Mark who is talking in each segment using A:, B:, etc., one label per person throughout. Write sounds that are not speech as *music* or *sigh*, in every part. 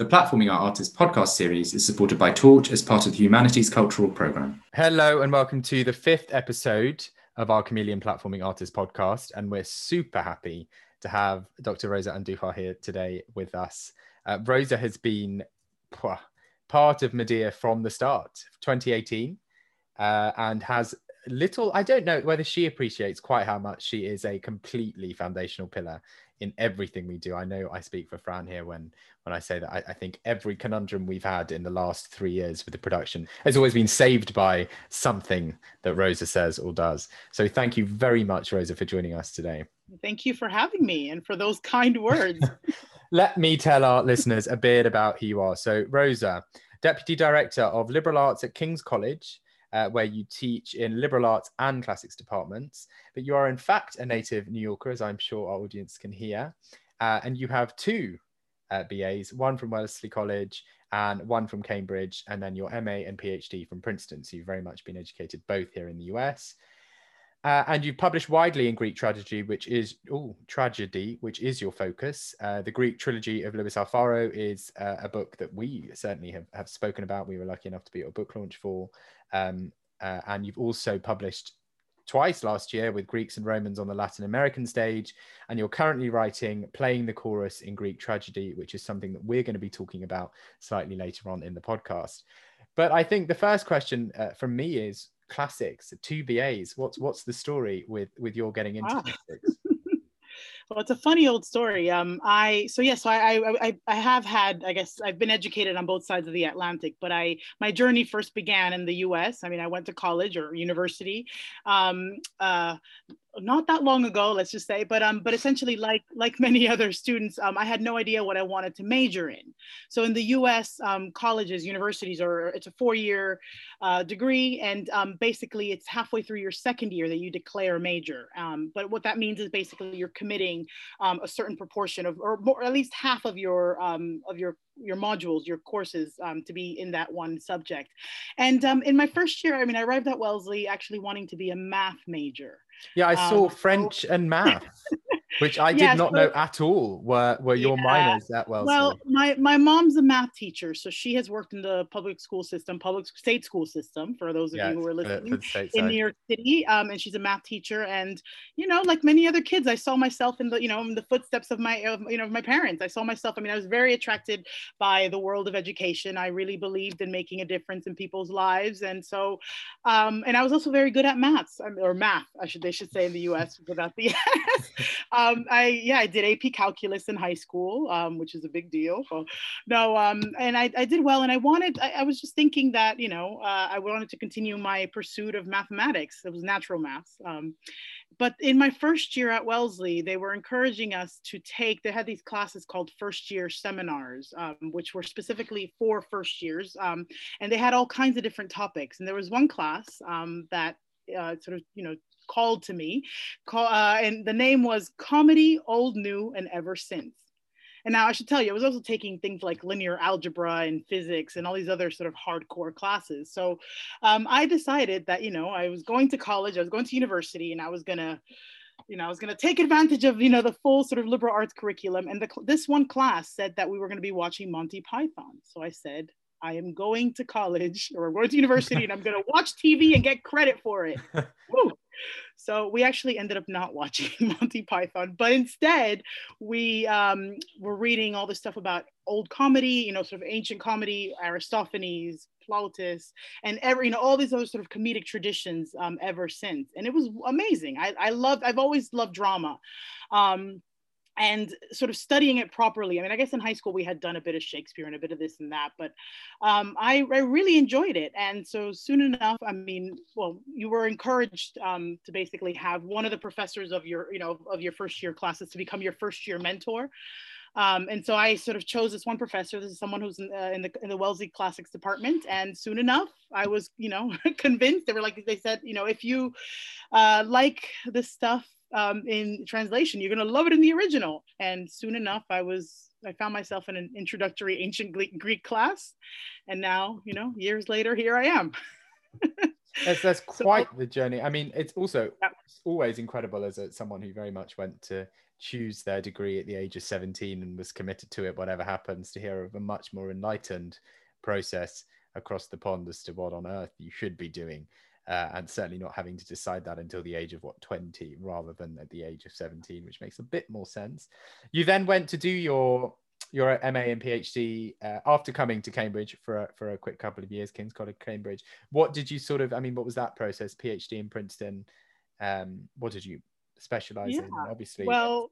A: The Platforming Our Artists podcast series is supported by Torch as part of the Humanities Cultural Programme.
B: Hello, and welcome to the fifth episode of our Chameleon Platforming Artists podcast. And we're super happy to have Dr. Rosa Andujar here today with us. Uh, Rosa has been part of Medea from the start, 2018, uh, and has little, I don't know whether she appreciates quite how much she is a completely foundational pillar in everything we do. I know I speak for Fran here when when I say that I, I, think every conundrum we've had in the last three years with the production has always been saved by something that Rosa says or does. So thank you very much, Rosa, for joining us today.
C: Thank you for having me and for those kind words. *laughs* *laughs*
B: Let me tell our listeners a bit about who you are. So Rosa, Deputy Director of Liberal Arts at King's College uh, where you teach in liberal arts and classics departments. But you are, in fact, a native New Yorker, as I'm sure our audience can hear. Uh, and you have two uh, BAs, one from Wellesley College and one from Cambridge, and then your MA and PhD from Princeton. So you've very much been educated both here in the US. Uh, and you've published widely in Greek tragedy, which is oh tragedy, which is your focus. Uh, the Greek trilogy of Luis Alfaro is uh, a book that we certainly have, have spoken about. We were lucky enough to be at a book launch for, um, uh, and you've also published twice last year with Greeks and Romans on the Latin American stage, and you're currently writing playing the chorus in Greek tragedy, which is something that we're going to be talking about slightly later on in the podcast. But I think the first question uh, from me is classics, two BAs. What's what's the story with with your getting into ah. classics?
C: Well, it's a funny old story. Um, I so yes, yeah, so I, I I have had I guess I've been educated on both sides of the Atlantic, but I my journey first began in the U.S. I mean, I went to college or university. Um, uh, not that long ago, let's just say, but um, but essentially, like like many *laughs* other students, um, I had no idea what I wanted to major in. So in the U.S., um, colleges, universities, or it's a four-year uh, degree, and um, basically it's halfway through your second year that you declare a major. Um, but what that means is basically you're committing um, a certain proportion of, or, more, or at least half of your um, of your your modules, your courses um, to be in that one subject. And um, in my first year, I mean, I arrived at Wellesley actually wanting to be a math major.
B: Yeah, I saw um, French and math. *laughs* which I did yeah, not so, know at all were, were your yeah. minors at Wellesley.
C: Well, my, my mom's a math teacher, so she has worked in the public school system, public state school system, for those of you who are listening, in New York City. Um, and she's a math teacher. And, you know, like many other kids, I saw myself in the, you know, in the footsteps of my, of, you know, my parents. I saw myself, I mean, I was very attracted by the world of education. I really believed in making a difference in people's lives. And so, um, and I was also very good at maths, or math, I should, they should say in the US without the *laughs* S. um, I yeah, I did AP Calculus in high school, um, which is a big deal. So, no, um, and I, I did well, and I wanted. I, I was just thinking that you know uh, I wanted to continue my pursuit of mathematics. It was natural maths. Um, but in my first year at Wellesley, they were encouraging us to take. They had these classes called first year seminars, um, which were specifically for first years, um, and they had all kinds of different topics. And there was one class um, that uh, sort of you know called to me, call, uh, and the name was Comedy, Old, New, and Ever Since. And now I should tell you, I was also taking things like linear algebra and physics and all these other sort of hardcore classes. So um, I decided that, you know, I was going to college, I was going to university, and I was going to you know, I was going to take advantage of, you know, the full sort of liberal arts curriculum. And the, this one class said that we were going to be watching Monty Python. So I said, I am going to college or going to university and I'm going to watch TV and get credit for it. *laughs* So we actually ended up not watching *laughs* Monty Python, but instead we um, were reading all this stuff about old comedy, you know, sort of ancient comedy, Aristophanes, Plautus, and every, you know, all these other sort of comedic traditions um, ever since. And it was amazing. I, I love, I've always loved drama. Um, and sort of studying it properly. I mean, I guess in high school we had done a bit of Shakespeare and a bit of this and that, but um, I, I, really enjoyed it. And so soon enough, I mean, well, you were encouraged um, to basically have one of the professors of your, you know, of your first year classes to become your first year mentor. Um, and so I sort of chose this one professor. This is someone who's in, uh, in, the in the Wellesley Classics department. And soon enough, I was, you know, *laughs* convinced. They were like, they said, you know, if you uh, like this stuff, um, in translation. You're going to love it in the original. And soon enough, I was I found myself in an introductory ancient Greek class, and now you know years later, here I am. *laughs*
B: that's, that's quite so, the journey. I mean, it's also yeah. always incredible as a, someone who very much went to choose their degree at the age of 17 and was committed to it, whatever happens, to hear of a much more enlightened process across the pond as to what on earth you should be doing. Uh, and certainly not having to decide that until the age of what 20 rather than at the age of 17 which makes a bit more sense you then went to do your your MA and PhD uh, after coming to Cambridge for a, for a quick couple of years, King's College, Cambridge. What did you sort of? I mean, what was that process? PhD in Princeton. Um, what did you specialize yeah. in? Obviously,
C: well,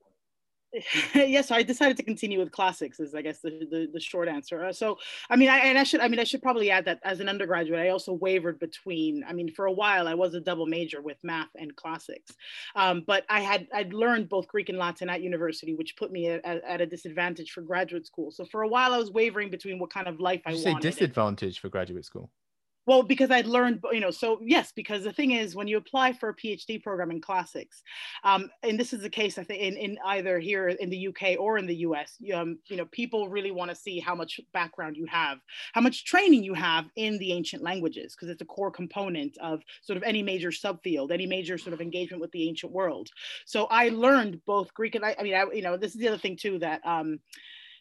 C: *laughs* yes, I decided to continue with classics. Is I guess the the, the short answer. Uh, so, I mean, I, and I should, I mean, I should probably add that as an undergraduate, I also wavered between. I mean, for a while, I was a double major with math and classics, um, but I had I'd learned both Greek and Latin at university, which put me at, at, a disadvantage for graduate school. So for a while, I was wavering between what kind of life I you wanted.
B: Say disadvantage for graduate school.
C: Well, because I'd learned, you know, so yes, because the thing is, when you apply for a PhD program in classics, um, and this is the case, I think, in, in either here in the UK or in the US, um, you know, people really want to see how much background you have, how much training you have in the ancient languages, because it's a core component of sort of any major subfield, any major sort of engagement with the ancient world. So I learned both Greek and I, I mean, I, you know, this is the other thing too that. Um,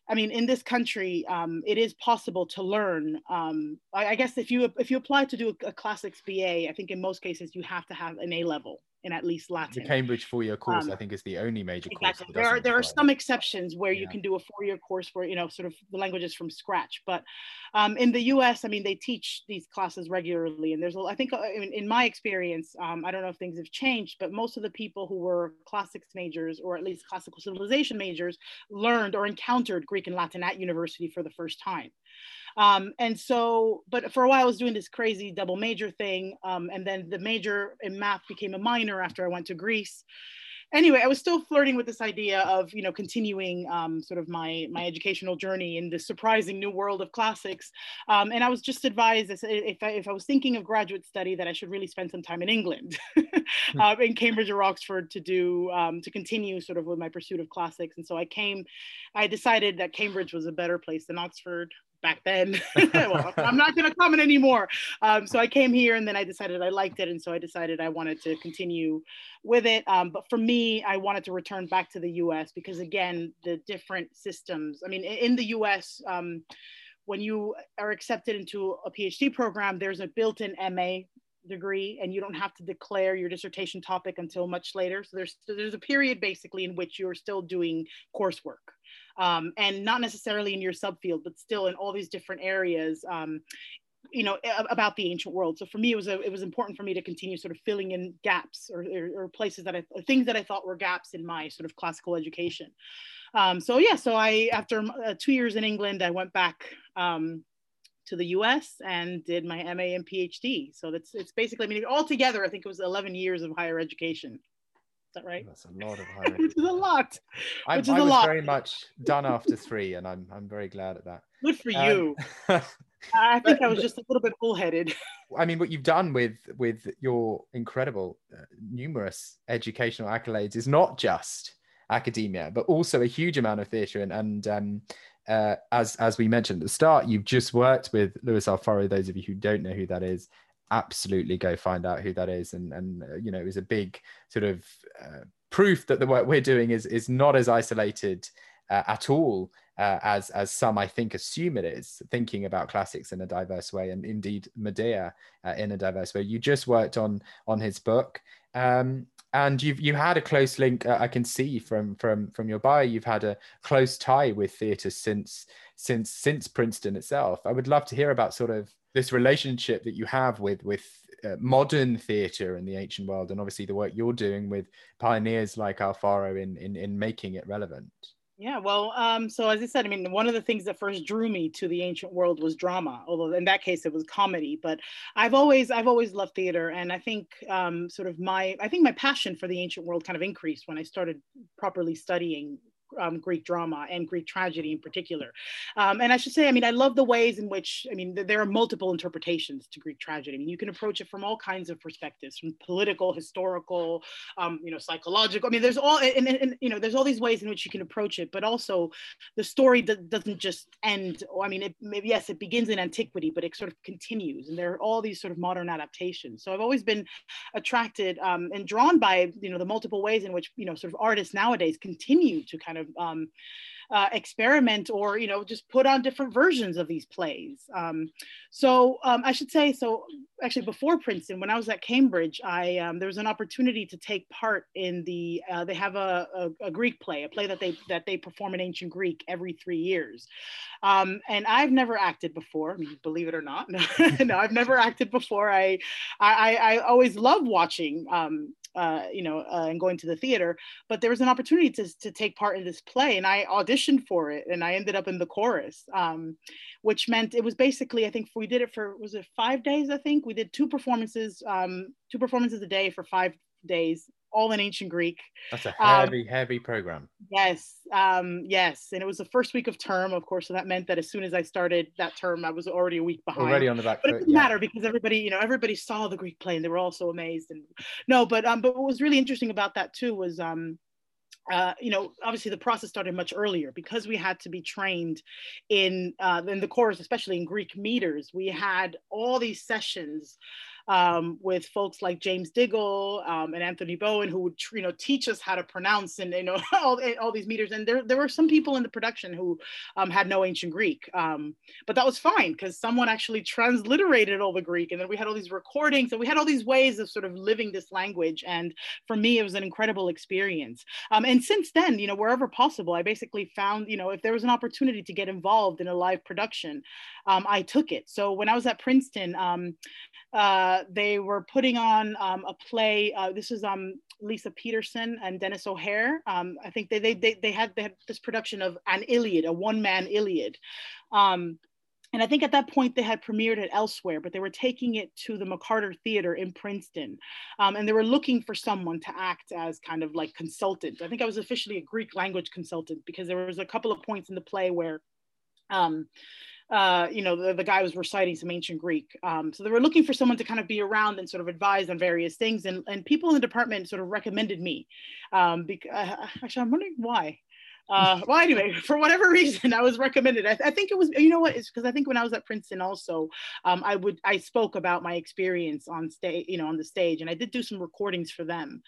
C: I mean, in this country, um, it is possible to learn. Um, I, I, guess if you if you apply to do a, a, classics BA, I think in most cases you have to have an A level in at least Latin.
B: The Cambridge four-year course, um, I think, is the only major exactly.
C: course. There are there are some exceptions where yeah. you can do a four-year course for you know sort of the languages from scratch. But um, in the U.S., I mean, they teach these classes regularly, and there's a, I think uh, in, in my experience, um, I don't know if things have changed, but most of the people who were classics majors or at least classical civilization majors learned or encountered Greek and Latin at university for the first time. Um, and so, but for a while I was doing this crazy double major thing. Um, and then the major in math became a minor after I went to Greece. Anyway, I was still flirting with this idea of, you know, continuing um, sort of my, my educational journey in this surprising new world of classics. Um, and I was just advised if I, if I was thinking of graduate study that I should really spend some time in England, *laughs* uh, in Cambridge or Oxford to do, um, to continue sort of with my pursuit of classics. And so I came, I decided that Cambridge was a better place than Oxford back then. *laughs* *laughs* well, I'm not going to comment anymore. Um, so I came here and then I decided I liked it. And so I decided I wanted to continue with it. Um, but for me, I wanted to return back to the US because, again, the different systems, I mean, in the US, um, when you are accepted into a PhD program, there's a built in MA degree and you don't have to declare your dissertation topic until much later. So there's, there's a period basically in which you're still doing coursework um, and not necessarily in your subfield, but still in all these different areas. Um, you know about the ancient world so for me it was a, it was important for me to continue sort of filling in gaps or, or, or places that i things that i thought were gaps in my sort of classical education um, so yeah so i after uh, two years in england i went back um, to the US and did my MA and PhD. So that's it's basically, I mean, altogether, I think it was 11 years of higher education Is that right?
B: That's a lot of higher. *laughs*
C: which is a lot.
B: I,
C: which
B: is I
C: a
B: was
C: lot.
B: very much done after three, and I'm I'm very glad at that.
C: Good for um, you. *laughs* I think I was just a little bit bullheaded. *laughs*
B: I mean, what you've done with with your incredible, uh, numerous educational accolades is not just academia, but also a huge amount of theatre. And, and um, uh, as as we mentioned at the start, you've just worked with Luis Alfaro. Those of you who don't know who that is, absolutely go find out who that is and and uh, you know it was a big sort of uh, proof that the work we're doing is is not as isolated uh, at all uh, as as some I think assume it is. Thinking about classics in a diverse way, and indeed Medea uh, in a diverse way. You just worked on on his book, um, and you've you had a close link. Uh, I can see from from from your bio. You've had a close tie with theatre since since since Princeton itself. I would love to hear about sort of this relationship that you have with with uh, modern theatre in the ancient world, and obviously the work you're doing with pioneers like Alfaro in in, in making it relevant.
C: Yeah, well, um, so as I said, I mean, one of the things that first drew me to the ancient world was drama. Although in that case it was comedy, but I've always I've always loved theater, and I think um, sort of my I think my passion for the ancient world kind of increased when I started properly studying um, Greek drama and Greek tragedy in particular. Um, and I should say, I mean, I love the ways in which, I mean, there are multiple interpretations to Greek tragedy. I mean, you can approach it from all kinds of perspectives, from political, historical, um, you know, psychological. I mean, there's all, and, and, and, you know, there's all these ways in which you can approach it, but also the story doesn't just end. I mean, it, maybe, yes, it begins in antiquity, but it sort of continues. And there are all these sort of modern adaptations. So I've always been attracted um, and drawn by, you know, the multiple ways in which, you know, sort of artists nowadays continue to kind of um, uh, experiment or you know just put on different versions of these plays. Um, so um, i should say so actually before princeton when i was at cambridge i um, there was an opportunity to take part in the uh, they have a, a, a, greek play a play that they that they perform in ancient greek every three years. Um, and i've never acted before believe it or not. *laughs* No i've never acted before. I i, I always love watching um, uh, you know, uh, and going to the theater. But there was an opportunity to, to take part in this play, and I auditioned for it, and I ended up in the chorus, um, which meant it was basically, I think we did it for was it five days? I think we did two performances, um, two performances a day for five days all in ancient Greek.
B: That's a heavy, um, heavy program.
C: Yes, um, yes, and it was the first week of term, of course. So that meant that as soon as I started that term, I was already a week behind.
B: Already on the back.
C: But it didn't yeah. matter because everybody, you know, everybody saw the Greek play and they were all so amazed. And no, but um, but what was really interesting about that too was um, uh, you know, obviously the process started much earlier because we had to be trained in uh, in the chorus, especially in Greek meters. We had all these sessions um, with folks like James Diggle um, and Anthony Bowen, who would you know teach us how to pronounce and you know *laughs* all, all these meters. And there there were some people in the production who um, had no ancient Greek, um, but that was fine because someone actually transliterated all the Greek, and then we had all these recordings, and we had all these ways of sort of living this language. And for me, it was an incredible experience. Um, and since then, you know, wherever possible, I basically found you know if there was an opportunity to get involved in a live production, um, I took it. So when I was at Princeton. Uh, they were putting on um, a play. Uh, this is um, Lisa Peterson and Denis O'Hare. Um, I think they, they, they, they, had, they had this production of an Iliad, a one man Iliad. Um, and I think at that point they had premiered it elsewhere, but they were taking it to the McCarter Theater in Princeton. Um, and they were looking for someone to act as kind of like consultant. I think I was officially a Greek language consultant because there was a couple of points in the play where um, uh, you know, the, the guy was reciting some ancient Greek. Um, so they were looking for someone to kind of be around and sort of advise on various things. And, and people in the department sort of recommended me. Um, because, uh, actually, I'm wondering why. Uh, *laughs* well, anyway, *laughs* for whatever reason, I was recommended. I, I think it was, you know what, it's because I think when I was at Princeton also, um, I would, I spoke about my experience on stage, you know, on the stage, and I did do some recordings for them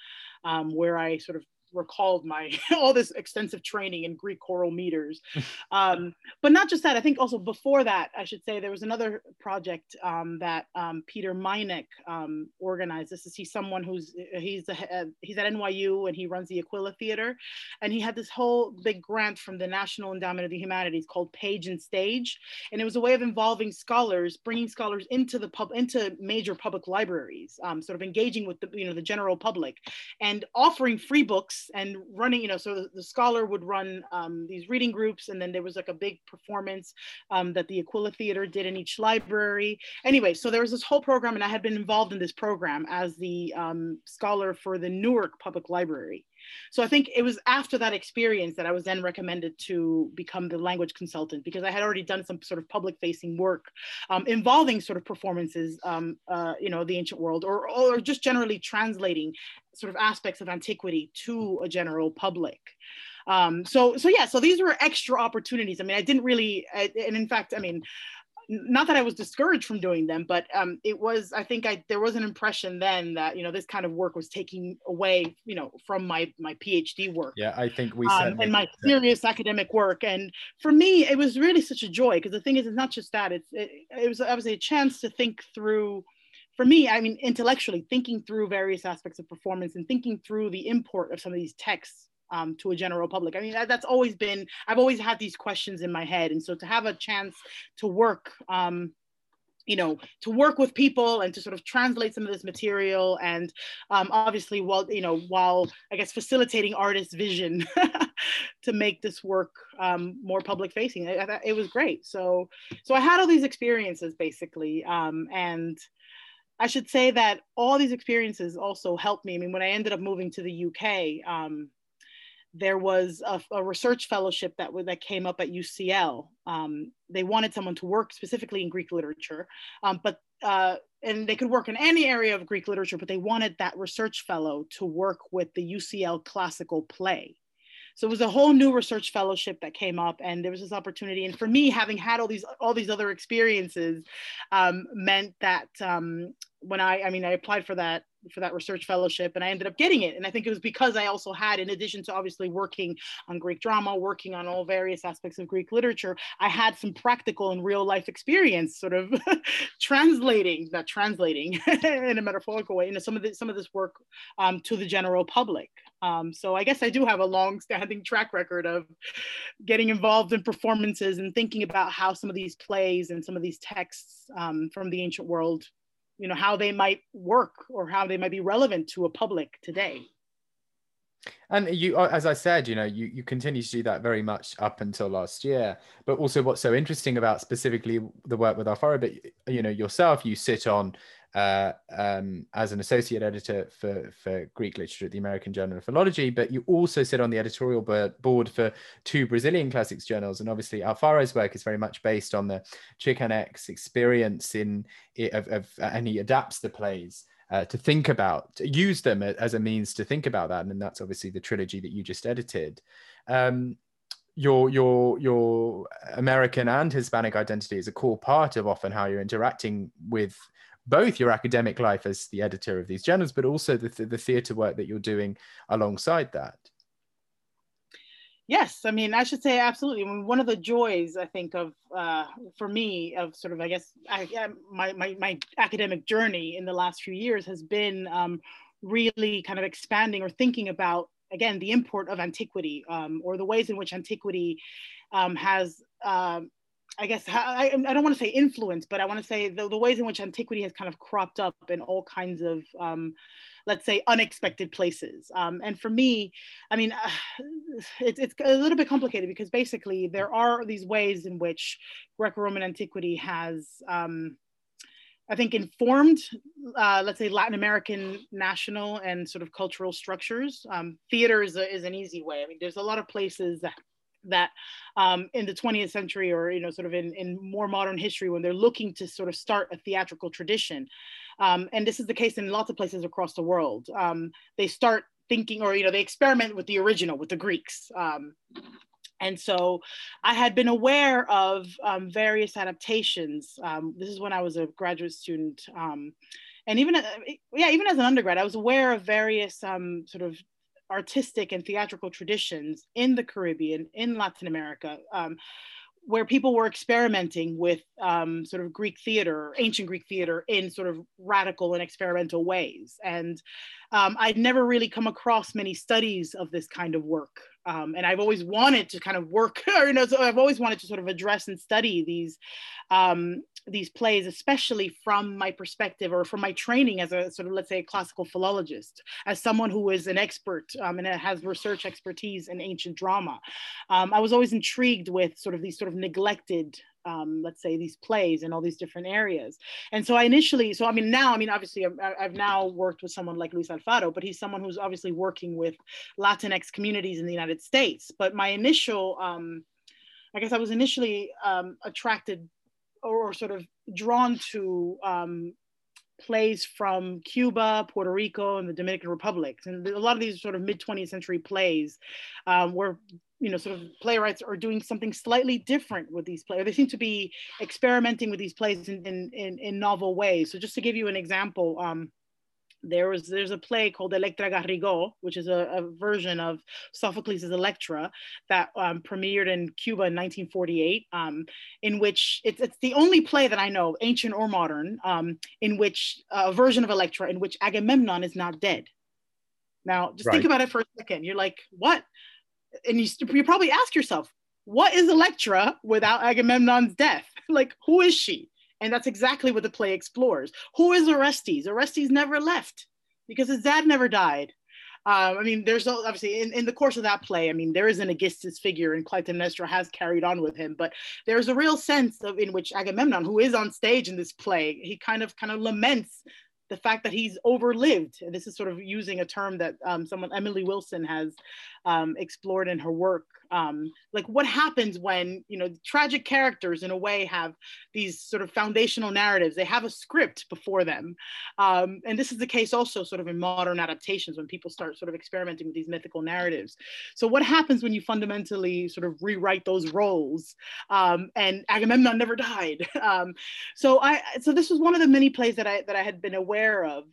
C: um, where I sort of recalled my *laughs* all this extensive training in Greek choral meters. *laughs* Um, but not just that, I think also before that, I should say there was another project um, that um, Peter Meineck um, organized. This is he's someone who's he's a, he's at NYU and he runs the Aquila Theater, and he had this whole big grant from the National Endowment of the Humanities called Page and Stage, and it was a way of involving scholars, bringing scholars into the pub into major public libraries, um, sort of engaging with the you know the general public, and offering free books and running, you know, so the, the scholar would run um, these reading groups, and then there was like a big performance um, that the Aquila Theater did in each library. Anyway, so there was this whole program, and I had been involved in this program as the um, scholar for the Newark Public Library. So I think it was after that experience that I was then recommended to become the language consultant because I had already done some sort of public facing work um, involving sort of performances, um, uh, you know, the ancient world or, or just generally translating sort of aspects of antiquity to a general public. Um, so, so yeah, so these were extra opportunities. I mean, I didn't really, and in fact, I mean, not that I was discouraged from doing them, but um, it was, I think I, there was an impression then that, you know, this kind of work was taking away, you know, from my, my PhD work.
B: Yeah, I think we
C: um, and my serious academic work. And for me, it was really such a joy because the thing is, it's not just that, it's, it, it was obviously a chance to think through, for me, I mean, intellectually thinking through various aspects of performance and thinking through the import of some of these texts um, to a general public. I mean, that, that's always been, I've always had these questions in my head. And so to have a chance to work, um, you know, to work with people and to sort of translate some of this material and um, obviously while, you know, while I guess facilitating artists' vision *laughs* to make this work um, more public facing, it, it, was great. So, so I had all these experiences basically. Um, and I should say that all these experiences also helped me. I mean, when I ended up moving to the UK, um, there was a, a, research fellowship that that came up at UCL. Um, they wanted someone to work specifically in Greek literature, um, but uh, and they could work in any area of Greek literature, but they wanted that research fellow to work with the UCL classical play. So it was a whole new research fellowship that came up, and there was this opportunity. And for me, having had all these all these other experiences, um, meant that um, when I, I mean, I applied for that for that research fellowship and I ended up getting it. And I think it was because I also had, in addition to obviously working on Greek drama, working on all various aspects of Greek literature, I had some practical and real life experience sort of *laughs* translating, not translating *laughs* in a metaphorical way, you know, some of, the, some of this work um, to the general public. Um, so I guess I do have a long standing track record of getting involved in performances and thinking about how some of these plays and some of these texts um, from the ancient world you know how they might work or how they might be relevant to a public today.
B: And you uh, as i said you know you, you continue to do that very much up until last year. But also what's so interesting about specifically the work with Alfaro but you know yourself you sit on uh, um, as an associate editor for, for Greek literature at the American Journal of Philology, but you also sit on the editorial board for two Brazilian classics journals. And obviously, Alfaro's work is very much based on the Chicanx experience in of, of and he adapts the plays. Uh, to think about, to use them as a means to think about that, and that's obviously the trilogy that you just edited. Um, your your your American and Hispanic identity is a core part of often how you're interacting with both your academic life as the editor of these journals, but also the, th- the theatre work that you're doing alongside that.
C: Yes, I mean, I should say absolutely. I mean, one of the joys I think of uh, for me of sort of, I guess, I, my, my, my academic journey in the last few years has been um, really kind of expanding or thinking about, again, the import of antiquity um, or the ways in which antiquity um, has um, I guess I, I don't want to say influence, but I want to say the, the ways in which antiquity has kind of cropped up in all kinds of, um, let's say, unexpected places. Um, and for me, I mean, uh, it's, it's a little bit complicated because basically there are these ways in which Greco-Roman antiquity has, um, I think, informed, uh, let's say, Latin American national and sort of cultural structures. Um, theater is, a, is an easy way. I mean, there's a lot of places that that um, in the 20th century or you know sort of in, in more modern history when they're looking to sort of start a theatrical tradition. Um, and this is the case in lots of places across the world. Um, they start thinking or you know they experiment with the original with the greeks. Um, and so i had been aware of um, various adaptations. Um, this is when i was a graduate student Um, and even uh, yeah even as an undergrad i was aware of various sort of artistic and theatrical traditions in the Caribbean, in Latin America, um, where people were experimenting with um, sort of Greek theater, ancient Greek theater, in sort of radical and experimental ways. And um, I'd never really come across many studies of this kind of work. Um, and I've always wanted to kind of work, *laughs* or, you know, so I've always wanted to sort of address and study these um, these plays, especially from my perspective or from my training as a sort of, let's say, a classical philologist, as someone who is an expert um, and has research expertise in ancient drama. Um, I was always intrigued with sort of these sort of neglected um, let's say these plays in all these different areas and so i initially so i mean now i mean obviously I've, I've, now worked with someone like luis alfaro but he's someone who's obviously working with latinx communities in the united states but my initial um, i guess i was initially um, attracted or sort of drawn to um, plays from Cuba, Puerto Rico, and the Dominican Republic. And a lot of these sort of mid 20th century plays um, where you know sort of playwrights are doing something slightly different with these plays. They seem to be experimenting with these plays in, in, in, in novel ways. So just to give you an example, um, there was there's a play called Electra Garrigó, which is a, a version of Sophocles' Electra that um, premiered in Cuba in 1948, um, in which it's, it's the only play that I know, ancient or modern, um, in which uh, a version of Electra in which Agamemnon is not dead. Now, just right. think about it for a second. You're like, what? And you, you probably ask yourself, what is Electra without Agamemnon's death? *laughs* like, who is she? And that's exactly what the play explores. Who is Orestes? Orestes never left because his dad never died. Um, I mean, there's obviously in, in the course of that play, I mean, there is an Aegisthus figure and Clytemnestra has carried on with him, but there's a real sense of in which Agamemnon, who is on stage in this play, he kind of kind of laments the fact that he's overlived. And this is sort of using a term that um, someone, Emily Wilson, has um, explored in her work. Um, like what happens when, you know, tragic characters in a way have these sort of foundational narratives. They have a script before them. Um, and this is the case also sort of in modern adaptations when people start sort of experimenting with these mythical narratives. So what happens when you fundamentally sort of rewrite those roles? Um, and Agamemnon never died. *laughs* Um, so I, so this was one of the many plays that I, that I had been aware of.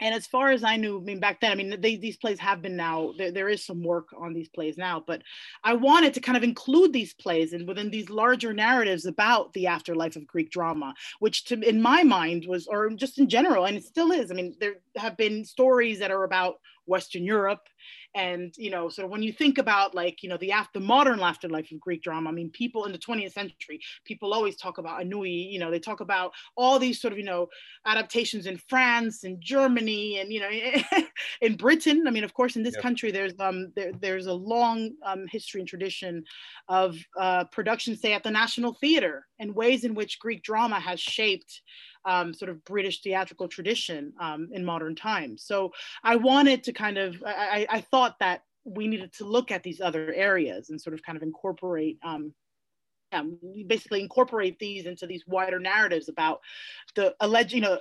C: And as far as I knew, I mean, back then, I mean, they, these plays have been now, there, there is some work on these plays now, but I wanted to kind of include these plays and within these larger narratives about the afterlife of Greek drama, which to, in my mind was, or just in general, and it still is, I mean, there have been stories that are about Western Europe and you know sort of when you think about like you know the after modern afterlife of greek drama i mean people in the 20th century people always talk about Anouilh you know they talk about all these sort of you know adaptations in france and germany and you know *laughs* in britain i mean of course in this yep. country there's um there, there's a long um, history and tradition of uh, production say at the national theater and ways in which greek drama has shaped um, sort of British theatrical tradition um, in modern times. So I wanted to kind of, I, I, thought that we needed to look at these other areas and sort of kind of incorporate um, um, basically incorporate these into these wider narratives about the alleged, you know,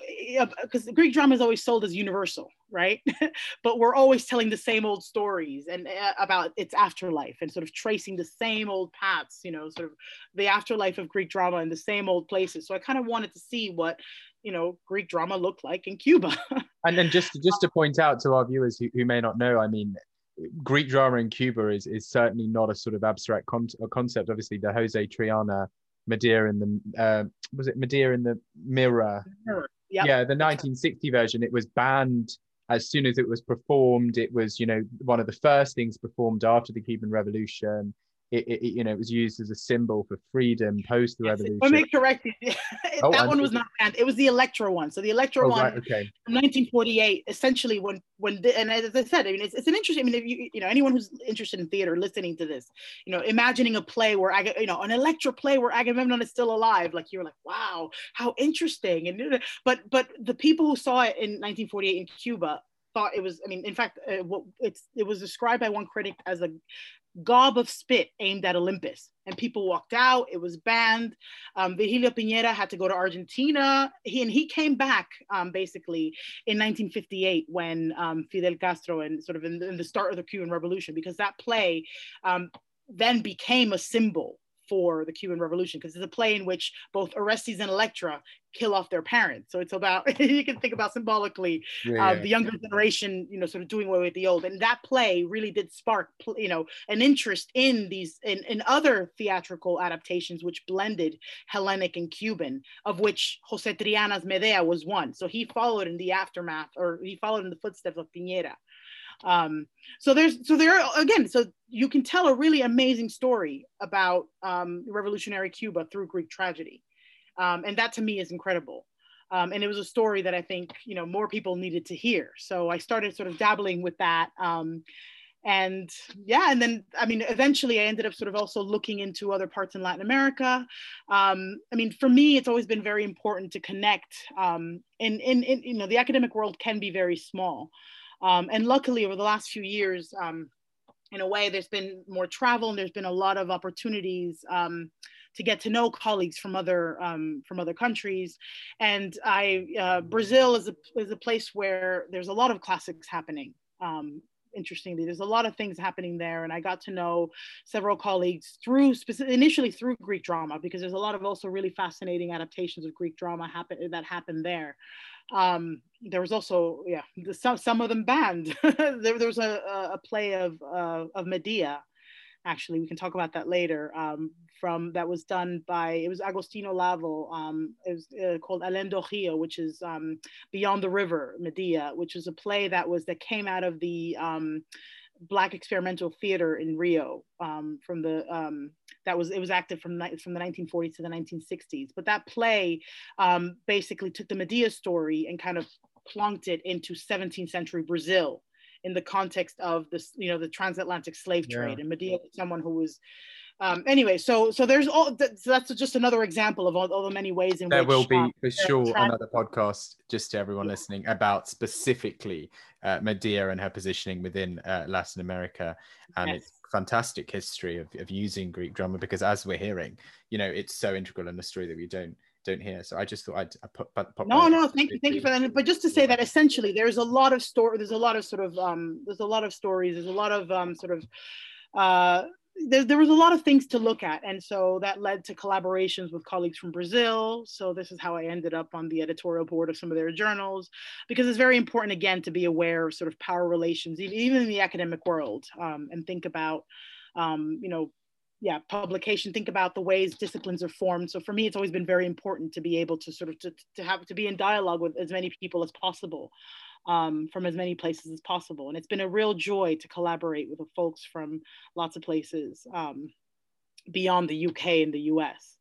C: because Greek drama is always sold as universal, right? *laughs* but we're always telling the same old stories and uh, about its afterlife and sort of tracing the same old paths, you know, sort of the afterlife of Greek drama in the same old places. So I kind of wanted to see what, you know, Greek drama looked like in Cuba. *laughs*
B: and then just just to point out to our viewers who, who may not know, I mean, Greek drama in Cuba is is certainly not a sort of abstract con- concept. Obviously, the Jose Triana Medea in the uh, was it Medea in the Mirror?
C: Yep.
B: Yeah, the 1960 version. It was banned as soon as it was performed. It was you know one of the first things performed after the Cuban Revolution it, it, you know it was used as a symbol for freedom post the yes, revolution.
C: Let me correct you. *laughs* oh, that one was not banned. It was the Electra one. So the Electra oh, one, right,
B: okay.
C: 1948. Essentially, when when the, and as I said, I mean, it's, it's an interesting. I mean, if you you know anyone who's interested in theater listening to this, you know, imagining a play where I you know an Electra play where Agamemnon is still alive, like you're like, wow, how interesting. And but but the people who saw it in 1948 in Cuba thought it was i mean in fact uh, what it's it was described by one critic as a gob of spit aimed at Olympus. And people walked out, it was banned. Um, Virgilio Piñera had to go to Argentina. He, and he came back um, basically in 1958 when um, Fidel Castro and sort of in, in, the start of the Cuban Revolution, because that play um, then became a symbol for the Cuban Revolution because it's a play in which both Orestes and Electra kill off their parents. So it's about *laughs* you can think about symbolically yeah, uh, yeah. the younger generation, you know, sort of doing away with the old. And that play really did spark, you know, an interest in these in, in other theatrical adaptations which blended Hellenic and Cuban, of which Jose Triana's Medea was one. So he followed in the aftermath, or he followed in the footsteps of Piñera. Um, so there's so there again, so you can tell a really amazing story about um, revolutionary Cuba through Greek tragedy, um, and that to me is incredible. Um, and it was a story that I think you know more people needed to hear. So I started sort of dabbling with that. Um, and yeah, and then I mean, eventually I ended up sort of also looking into other parts in Latin America. Um, I mean, for me, it's always been very important to connect. Um, in, in, in you know, the academic world can be very small. Um, and luckily, over the last few years, um, in a way, there's been more travel and there's been a lot of opportunities um, to get to know colleagues from other um, from other countries. And I uh, Brazil is a is a place where there's a lot of classics happening. Um, interestingly there's a lot of things happening there and i got to know several colleagues through initially through greek drama because there's a lot of also really fascinating adaptations of greek drama happen that happened there um, there was also yeah some some of them banned. *laughs* there, there was a, a play of uh, of Medea. Actually, we can talk about that later. Um, from that was done by it was Agostinho Olavo. Um, it was uh, called Além do Rio, which is um, Beyond the River, Medea, which was a play that was that came out of the um, Black experimental theater in Rio um, from the um, that was it was active from from the 1940s to the 1960s. But that play um, basically took the Medea story and kind of plunked it into 17th century Brazil in the context of this you know the transatlantic slave trade. Yeah. And Medea was someone who was um, anyway, so so there's all so that's just another example of all, all the many ways in
B: there
C: which
B: there will be um, for sure another podcast just to everyone listening about specifically uh, Medea and her positioning within uh, Latin America and yes. its fantastic history of, of using Greek drama because as we're hearing, you know, it's so integral in the story that we don't don't hear. So I just thought I'd, I'd put, put,
C: no, no, thank you, thank you for that. But just to say that essentially, there's a lot of story. There's a lot of sort of um, there's a lot of stories. There's a lot of um, sort of uh, there, there was a lot of things to look at. And so that led to collaborations with colleagues from Brazil. So this is how I ended up on the editorial board of some of their journals, because it's very important, again, to be aware of sort of power relations, even in the academic world, um, and think about, um, you know, yeah publication think about the ways disciplines are formed so for me it's always been very important to be able to sort of to, to have to be in dialogue with as many people as possible um, from as many places as possible and it's been a real joy to collaborate with the folks from lots of places um, beyond the uk and the us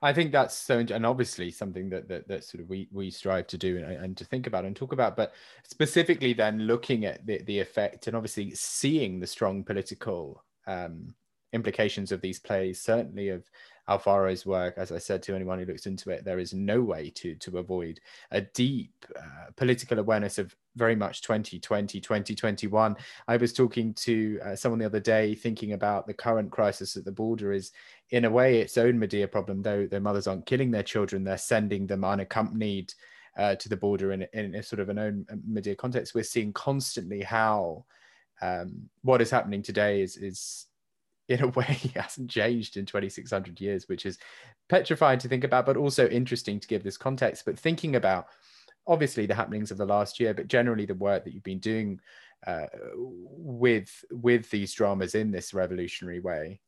B: I think that's so, and obviously something that that, that sort of we we strive to do and, and, to think about and talk about. But specifically, then looking at the the effect and obviously seeing the strong political um, implications of these plays, certainly of Alfaro's work, as I said to anyone who looks into it, there is no way to to avoid a deep uh, political awareness of very much 2020, 2021. I was talking to uh, someone the other day thinking about the current crisis at the border is in a way its own Medea problem, though their mothers aren't killing their children, they're sending them unaccompanied uh, to the border in, in a sort of an own Medea context. We're seeing constantly how um, what is happening today is is in a *laughs* way hasn't changed in 2600 years which is petrifying to think about but also interesting to give this context. But thinking about obviously the happenings of the last year but generally the work that you've been doing uh, with with these dramas in this revolutionary way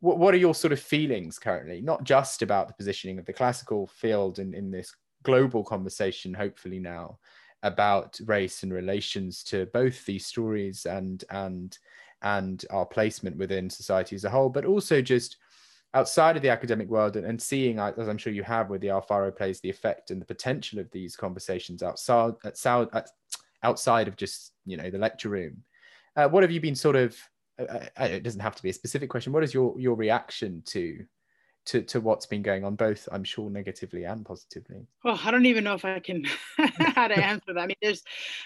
B: what, what are your sort of feelings currently? Not just about the positioning of the classical field in, in this global conversation hopefully now about race and relations to both these stories and and and our placement within society as a whole, but also just outside of the academic world and, and seeing, as I'm sure you have with the Alfaro plays, the effect and the potential of these conversations outside, outside, of just, you know, the lecture room. Uh, what have you been sort of, uh, uh it doesn't have to be a specific question. What is your, your reaction to to, to what's been going on, both I'm sure negatively and positively?
C: Well, I don't even know if I can *laughs* how to *laughs* answer that. I mean, there's,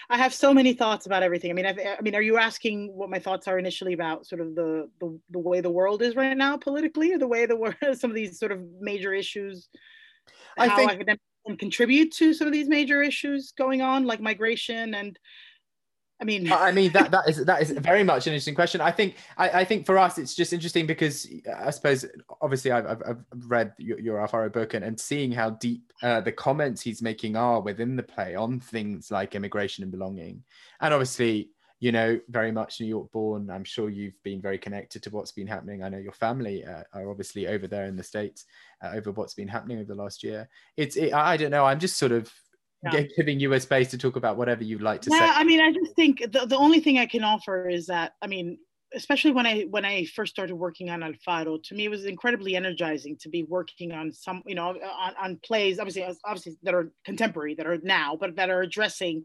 C: I have so many thoughts about everything. I mean, I've, i mean, are you asking what my thoughts are initially about sort of the, the the way the world is right now politically, or the way the world, *laughs* some of these sort of major issues? I how think academics can contribute to some of these major issues going on, like migration and I mean,
B: I mean that that is that is *laughs* very much an interesting question. I think I, I think for us it's just interesting because I suppose obviously I've, I've, I've read your, your Alfaro book and, and seeing how deep uh, the comments he's making are within the play on things like immigration and belonging, and obviously you know very much New York born. I'm sure you've been very connected to what's been happening. I know your family uh, are obviously over there in the states uh, over what's been happening over the last year. It's it, I don't know. I'm just sort of yeah. giving you a space to talk about whatever you'd like to
C: yeah,
B: say.
C: I mean, I just think the, the only thing I can offer is that, I mean, especially when I when I first started working on Alfaro, to me it was incredibly energizing to be working on some, you know, on, on plays, obviously, obviously that are contemporary, that are now, but that are addressing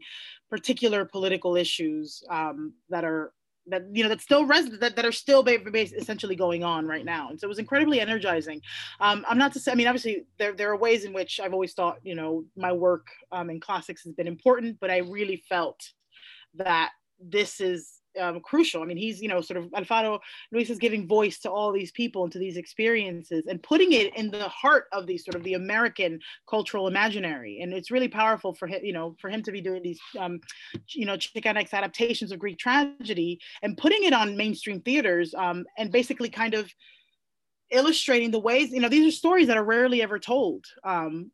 C: particular political issues um, that are that you know that still res that, that are still essentially going on right now. And so it was incredibly energizing. Um, i'm not to say i mean obviously there, there are ways in which i've always thought you know my work um, in classics has been important but i really felt that this is um, crucial. I mean, he's, you know, sort of Alfaro Luis is giving voice to all these people and to these experiences and putting it in the heart of the sort of the American cultural imaginary. And it's really powerful for him, you know, for him to be doing these, um, you know, Chicanx adaptations of Greek tragedy and putting it on mainstream theaters um, and basically kind of illustrating the ways, you know, these are stories that are rarely ever told. Um,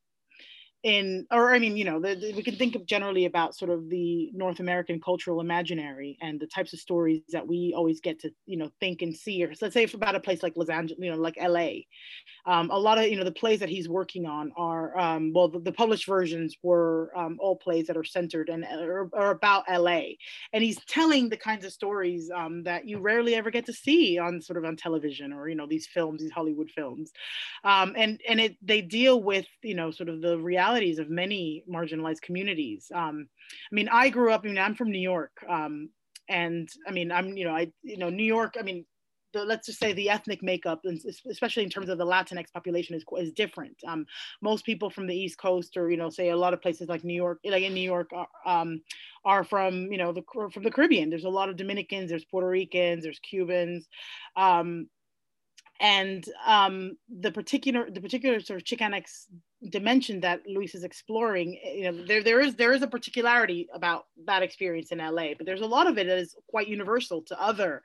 C: in or i mean you know the, the, we can think of generally about sort of the north american cultural imaginary and the types of stories that we always get to you know think and see or so let's say about a place like los angeles you know like la um, a lot of you know the plays that he's working on are um, well the, the, published versions were um, all plays that are centered and are, are, about la and he's telling the kinds of stories um, that you rarely ever get to see on sort of on television or you know these films these hollywood films. Um, and and it they deal with you know sort of the reality realities of many marginalized communities. Um, I mean, I grew up, I mean, I'm from New York. Um, and I mean, I'm, you know, I, you know, New York, I mean, the let's just say the ethnic makeup, especially in terms of the Latinx population, is is different. Um, most people from the East Coast, or you know, say a lot of places like New York, like in New York, are, um, are from you know the from the Caribbean. There's a lot of Dominicans, there's Puerto Ricans, there's Cubans. Um, and um, the particular the particular sort of Chicanx dimension that Luis is exploring, you know, there there is there is a particularity about that experience in LA, but there's a lot of it that is quite universal to other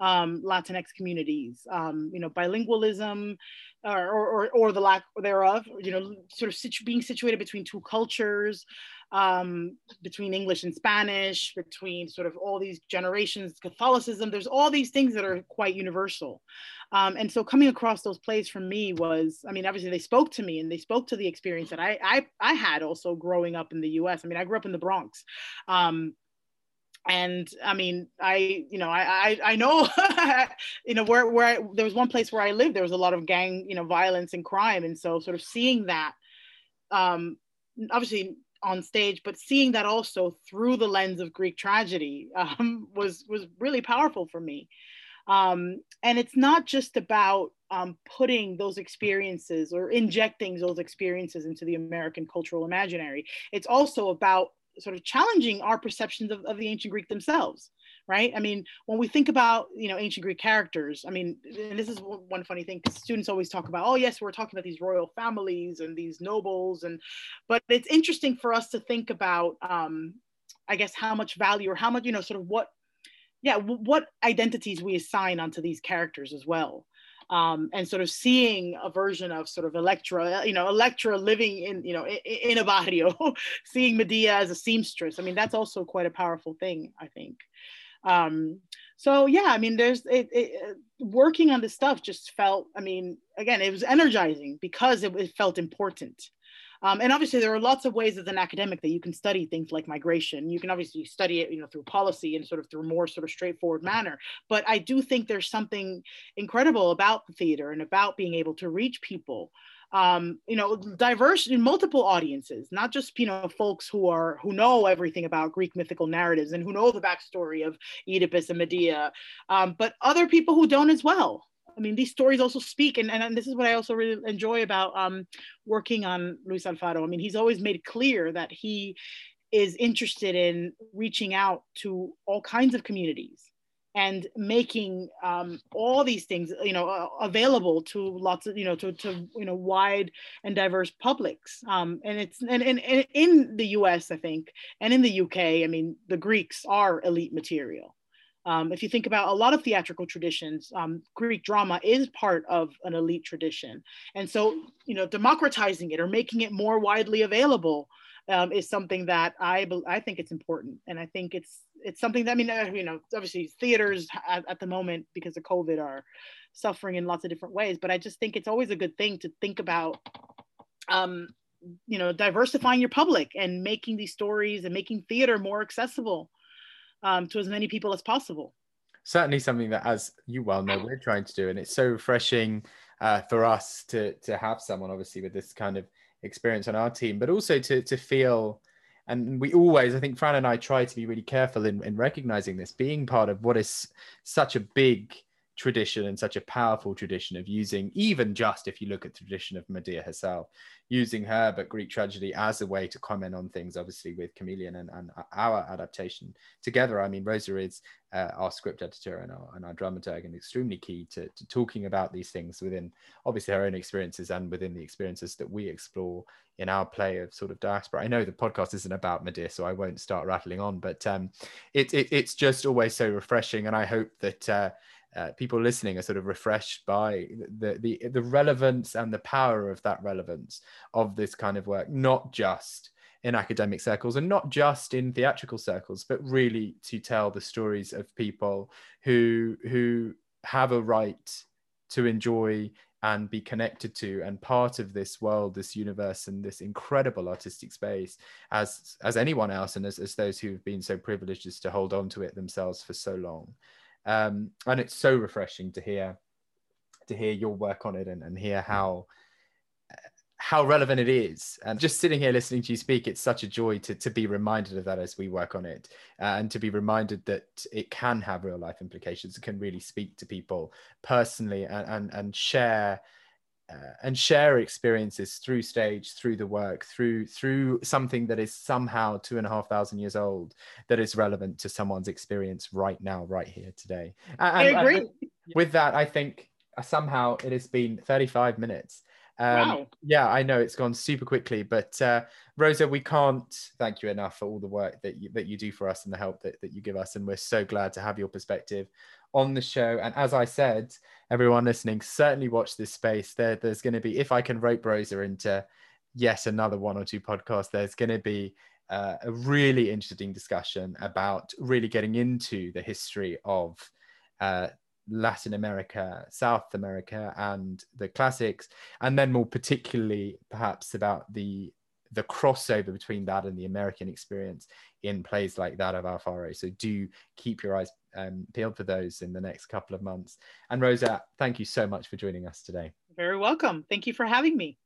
C: um, Latinx communities. Um, you know, bilingualism, or, or or the lack thereof. You know, sort of situ- being situated between two cultures um, between English and Spanish, between sort of all these generations, Catholicism, there's all these things that are quite universal. Um, and so coming across those plays for me was, I mean, obviously they spoke to me and they spoke to the experience that I, I, I had also growing up in the US. I mean, I grew up in the Bronx. Um, and I mean, I, you know, I, I, I know, *laughs* you know, where, where I, there was one place where I lived, there was a lot of gang, you know, violence and crime. And so sort of seeing that, um, obviously on stage, but seeing that also through the lens of Greek tragedy *laughs* um, was was really powerful for me. Um, and it's not just about um, putting those experiences or injecting those experiences into the American cultural imaginary. It's also about sort of challenging our perceptions of, of the ancient Greek themselves right? I mean, when we think about, you know, ancient Greek characters, I mean, and this is one funny thing, because students always talk about, oh, yes, we're talking about these royal families and these nobles. And, but it's interesting for us to think about, um, I guess, how much value or how much, you know, sort of what, yeah, what identities we assign onto these characters as well. Um, and sort of seeing a version of sort of Electra, you know, Electra living in, you know, in, in a barrio, *laughs* seeing Medea as a seamstress. I mean, that's also quite a powerful thing, I think. Um, so yeah, I mean, there's it, it, working on this stuff just felt, I mean, again, it was energizing because it, it felt important. Um, and obviously, there are lots of ways as an academic that you can study things like migration. You can obviously study it, you know, through policy and sort of through more sort of straightforward manner. But I do think there's something incredible about the theater and about being able to reach people um, you know, diverse in multiple audiences, not just you know folks who are who know everything about Greek mythical narratives and who know the backstory of Oedipus and Medea, um, but other people who don't as well. I mean, these stories also speak, and, and this is what I also really enjoy about um, working on Luis Alfaro. I mean, he's always made clear that he is interested in reaching out to all kinds of communities and making um, all these things you know uh, available to lots of you know to, to you know wide and diverse publics. Um, and it's and, and, and in the us i think and in the uk i mean the greeks are elite material. Um, if you think about a lot of theatrical traditions, um, Greek drama is part of an elite tradition. And so, you know, democratizing it or making it more widely available um, is something that I I think it's important, and I think it's it's something that I mean, uh, you know, obviously theaters at, at, the moment because of COVID are suffering in lots of different ways, but I just think it's always a good thing to think about, um, you know, diversifying your public and making these stories and making theater more accessible um, to as many people as possible.
B: Certainly, something that, as you well know, we're trying to do, and it's so refreshing uh, for us to to have someone, obviously, with this kind of experience on our team, but also to to feel and we always i think fran and i try to be really careful in, in recognizing this being part of what is such a big tradition and such a powerful tradition of using even just if you look at the tradition of medea herself using her but greek tragedy as a way to comment on things obviously with chameleon and, and our adaptation together i mean rosa is uh, our script editor and our, and our dramaturg and extremely key to, to talking about these things within obviously her own experiences and within the experiences that we explore in our play of sort of diaspora. I know the podcast isn't about Medea, so I won't start rattling on, but um, it, it, it's just always so refreshing, and I hope that uh, uh, people listening are sort of refreshed by the, the the relevance and the power of that relevance of this kind of work, not just in academic circles and not just in theatrical circles, but really to tell the stories of people who who have a right to enjoy and be connected to and part of this world this universe and this incredible artistic space as as anyone else and as, as those who've been so privileged as to hold on to it themselves for so long um, and it's so refreshing to hear to hear your work on it and, and hear how how relevant it is. And just sitting here listening to you speak, it's such a joy to, to be reminded of that as we work on it uh, and to be reminded that it can have real life implications. It can really speak to people personally and, and, and share. Uh, and share experiences through stage through the work through through something that is somehow two and a half thousand years old that is relevant to someone's experience right now right here today
C: and, i agree
B: with, with that i think uh, somehow it has been 35 minutes um, wow. Yeah, I know it's gone super quickly, but uh, Rosa, we can't thank you enough for all the work that you, that you do for us and the help that, that you give us. And we're so glad to have your perspective on the show. And as I said, everyone listening, certainly watch this space. There, there's going to be, if I can rope Rosa into yet another one or two podcasts, there's going to be uh, a really interesting discussion about really getting into the history of uh, Latin America, South America, and the classics, and then more particularly perhaps about the the crossover between that and the American experience in plays like that of Alfaro. So do keep your eyes um, peeled for those in the next couple of months. And Rosa, thank you so much for joining us today.
C: Very welcome. Thank you for having me.